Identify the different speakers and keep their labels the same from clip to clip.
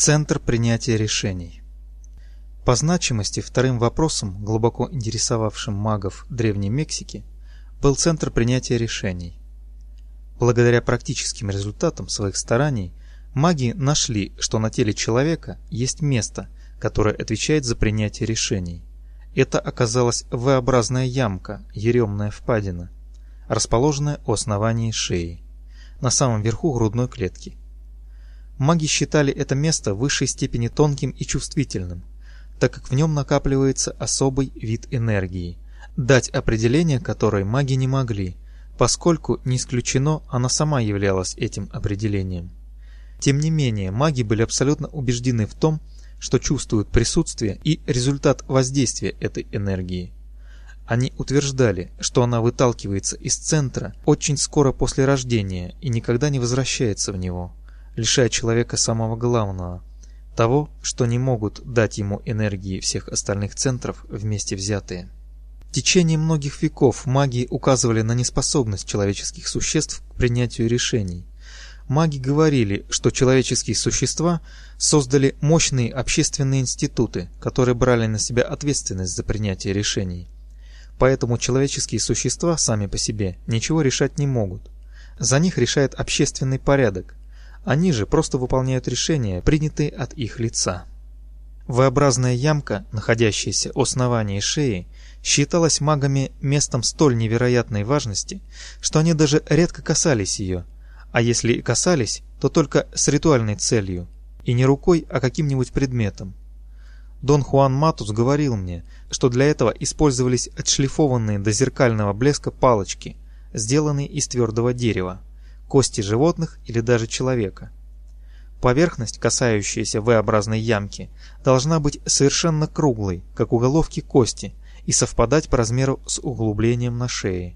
Speaker 1: Центр принятия решений. По значимости вторым вопросом, глубоко интересовавшим магов Древней Мексики, был центр принятия решений. Благодаря практическим результатам своих стараний, маги нашли, что на теле человека есть место, которое отвечает за принятие решений. Это оказалась V-образная ямка, еремная впадина, расположенная у основания шеи, на самом верху грудной клетки. Маги считали это место в высшей степени тонким и чувствительным, так как в нем накапливается особый вид энергии, дать определение которой маги не могли, поскольку не исключено, она сама являлась этим определением. Тем не менее, маги были абсолютно убеждены в том, что чувствуют присутствие и результат воздействия этой энергии. Они утверждали, что она выталкивается из центра очень скоро после рождения и никогда не возвращается в него лишая человека самого главного – того, что не могут дать ему энергии всех остальных центров вместе взятые. В течение многих веков маги указывали на неспособность человеческих существ к принятию решений. Маги говорили, что человеческие существа создали мощные общественные институты, которые брали на себя ответственность за принятие решений. Поэтому человеческие существа сами по себе ничего решать не могут. За них решает общественный порядок, они же просто выполняют решения, принятые от их лица. V-образная ямка, находящаяся у основания шеи, считалась магами местом столь невероятной важности, что они даже редко касались ее, а если и касались, то только с ритуальной целью, и не рукой, а каким-нибудь предметом. Дон Хуан Матус говорил мне, что для этого использовались отшлифованные до зеркального блеска палочки, сделанные из твердого дерева кости животных или даже человека. Поверхность, касающаяся V-образной ямки, должна быть совершенно круглой, как у головки кости, и совпадать по размеру с углублением на шее.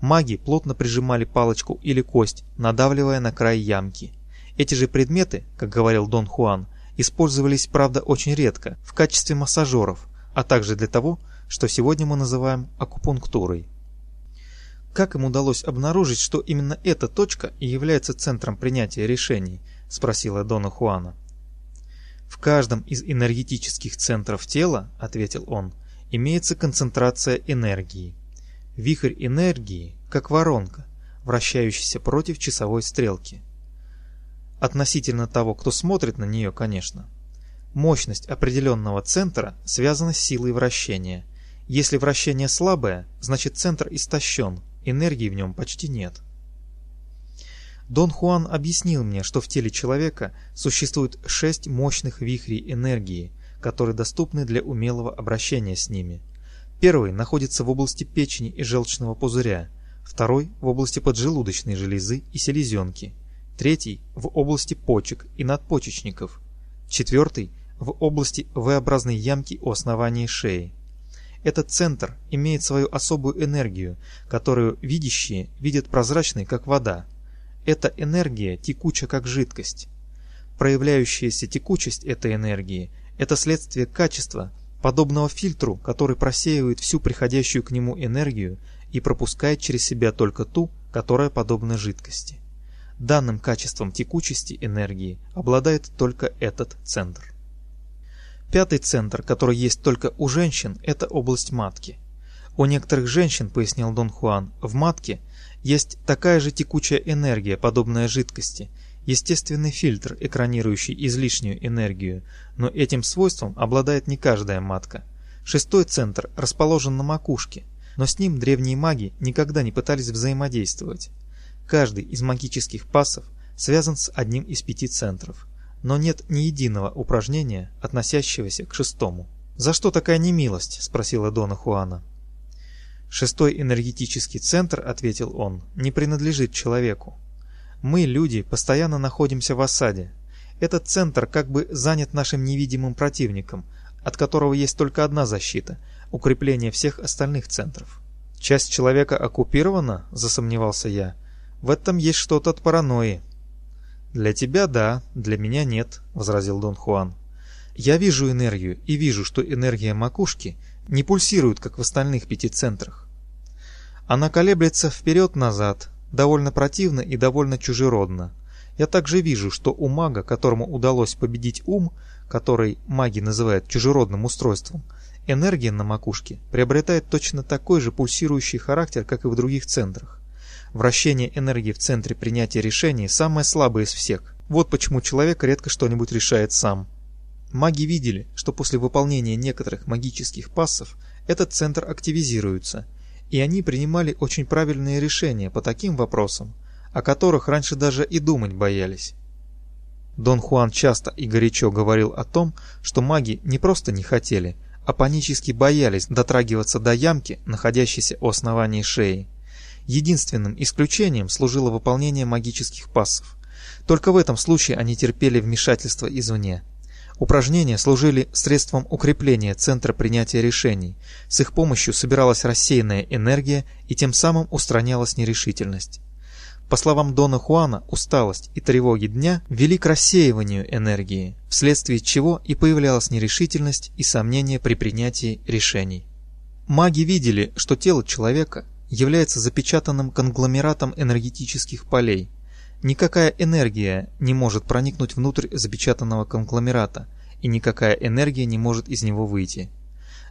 Speaker 1: Маги плотно прижимали палочку или кость, надавливая на край ямки. Эти же предметы, как говорил Дон Хуан, использовались, правда, очень редко, в качестве массажеров, а также для того, что сегодня мы называем акупунктурой. Как им удалось обнаружить, что именно эта точка и является центром принятия решений? спросила Дона Хуана. В каждом из энергетических центров тела, ответил он, имеется концентрация энергии. Вихрь энергии, как воронка, вращающаяся против часовой стрелки. Относительно того, кто смотрит на нее, конечно. Мощность определенного центра связана с силой вращения. Если вращение слабое, значит центр истощен, энергии в нем почти нет. Дон Хуан объяснил мне, что в теле человека существует шесть мощных вихрей энергии, которые доступны для умелого обращения с ними. Первый находится в области печени и желчного пузыря, второй в области поджелудочной железы и селезенки, третий в области почек и надпочечников, четвертый в области V-образной ямки у основания шеи, этот центр имеет свою особую энергию, которую видящие видят прозрачной, как вода. Эта энергия текуча, как жидкость. Проявляющаяся текучесть этой энергии – это следствие качества, подобного фильтру, который просеивает всю приходящую к нему энергию и пропускает через себя только ту, которая подобна жидкости. Данным качеством текучести энергии обладает только этот центр. Пятый центр, который есть только у женщин, это область матки. У некоторых женщин, пояснил Дон Хуан, в матке есть такая же текучая энергия, подобная жидкости, естественный фильтр, экранирующий излишнюю энергию, но этим свойством обладает не каждая матка. Шестой центр расположен на макушке, но с ним древние маги никогда не пытались взаимодействовать. Каждый из магических пассов связан с одним из пяти центров но нет ни единого упражнения, относящегося к шестому. «За что такая немилость?» – спросила Дона Хуана. «Шестой энергетический центр, — ответил он, — не принадлежит человеку. Мы, люди, постоянно находимся в осаде. Этот центр как бы занят нашим невидимым противником, от которого есть только одна защита – укрепление всех остальных центров. Часть человека оккупирована, засомневался я. В этом есть что-то от паранойи. «Для тебя да, для меня нет», — возразил Дон Хуан. «Я вижу энергию и вижу, что энергия макушки не пульсирует, как в остальных пяти центрах. Она колеблется вперед-назад, довольно противно и довольно чужеродно. Я также вижу, что у мага, которому удалось победить ум, который маги называют чужеродным устройством, энергия на макушке приобретает точно такой же пульсирующий характер, как и в других центрах. Вращение энергии в центре принятия решений самое слабое из всех. Вот почему человек редко что-нибудь решает сам. Маги видели, что после выполнения некоторых магических пассов этот центр активизируется, и они принимали очень правильные решения по таким вопросам, о которых раньше даже и думать боялись. Дон Хуан часто и горячо говорил о том, что маги не просто не хотели, а панически боялись дотрагиваться до ямки, находящейся у основания шеи. Единственным исключением служило выполнение магических пассов. Только в этом случае они терпели вмешательство извне. Упражнения служили средством укрепления центра принятия решений. С их помощью собиралась рассеянная энергия и тем самым устранялась нерешительность. По словам Дона Хуана, усталость и тревоги дня вели к рассеиванию энергии, вследствие чего и появлялась нерешительность и сомнения при принятии решений. Маги видели, что тело человека является запечатанным конгломератом энергетических полей, Никакая энергия не может проникнуть внутрь запечатанного конгломерата, и никакая энергия не может из него выйти.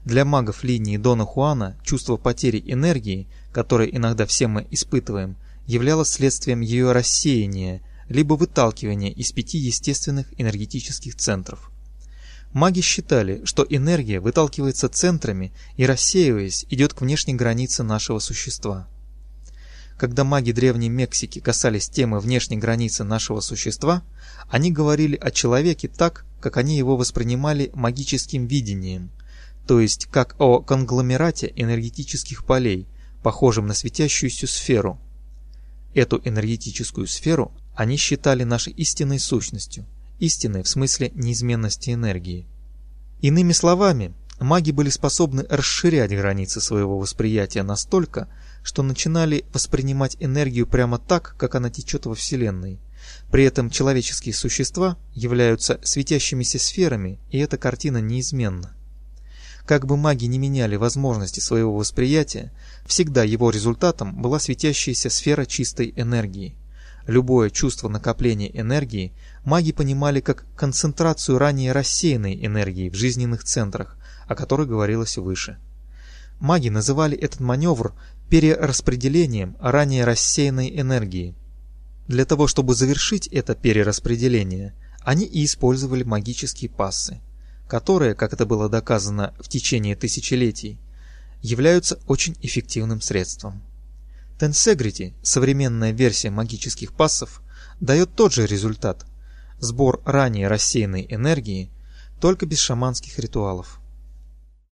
Speaker 1: Для магов линии Дона Хуана чувство потери энергии, которое иногда все мы испытываем, являлось следствием ее рассеяния, либо выталкивания из пяти естественных энергетических центров. Маги считали, что энергия выталкивается центрами и, рассеиваясь, идет к внешней границе нашего существа. Когда маги Древней Мексики касались темы внешней границы нашего существа, они говорили о человеке так, как они его воспринимали магическим видением, то есть как о конгломерате энергетических полей, похожем на светящуюся сферу. Эту энергетическую сферу они считали нашей истинной сущностью, истинной в смысле неизменности энергии. Иными словами, маги были способны расширять границы своего восприятия настолько, что начинали воспринимать энергию прямо так, как она течет во Вселенной. При этом человеческие существа являются светящимися сферами, и эта картина неизменна. Как бы маги не меняли возможности своего восприятия, всегда его результатом была светящаяся сфера чистой энергии. Любое чувство накопления энергии маги понимали как концентрацию ранее рассеянной энергии в жизненных центрах, о которой говорилось выше. Маги называли этот маневр перераспределением ранее рассеянной энергии. Для того, чтобы завершить это перераспределение, они и использовали магические пассы, которые, как это было доказано в течение тысячелетий, являются очень эффективным средством. Tensegrity, современная версия магических пассов, дает тот же результат – сбор ранее рассеянной энергии, только без шаманских ритуалов.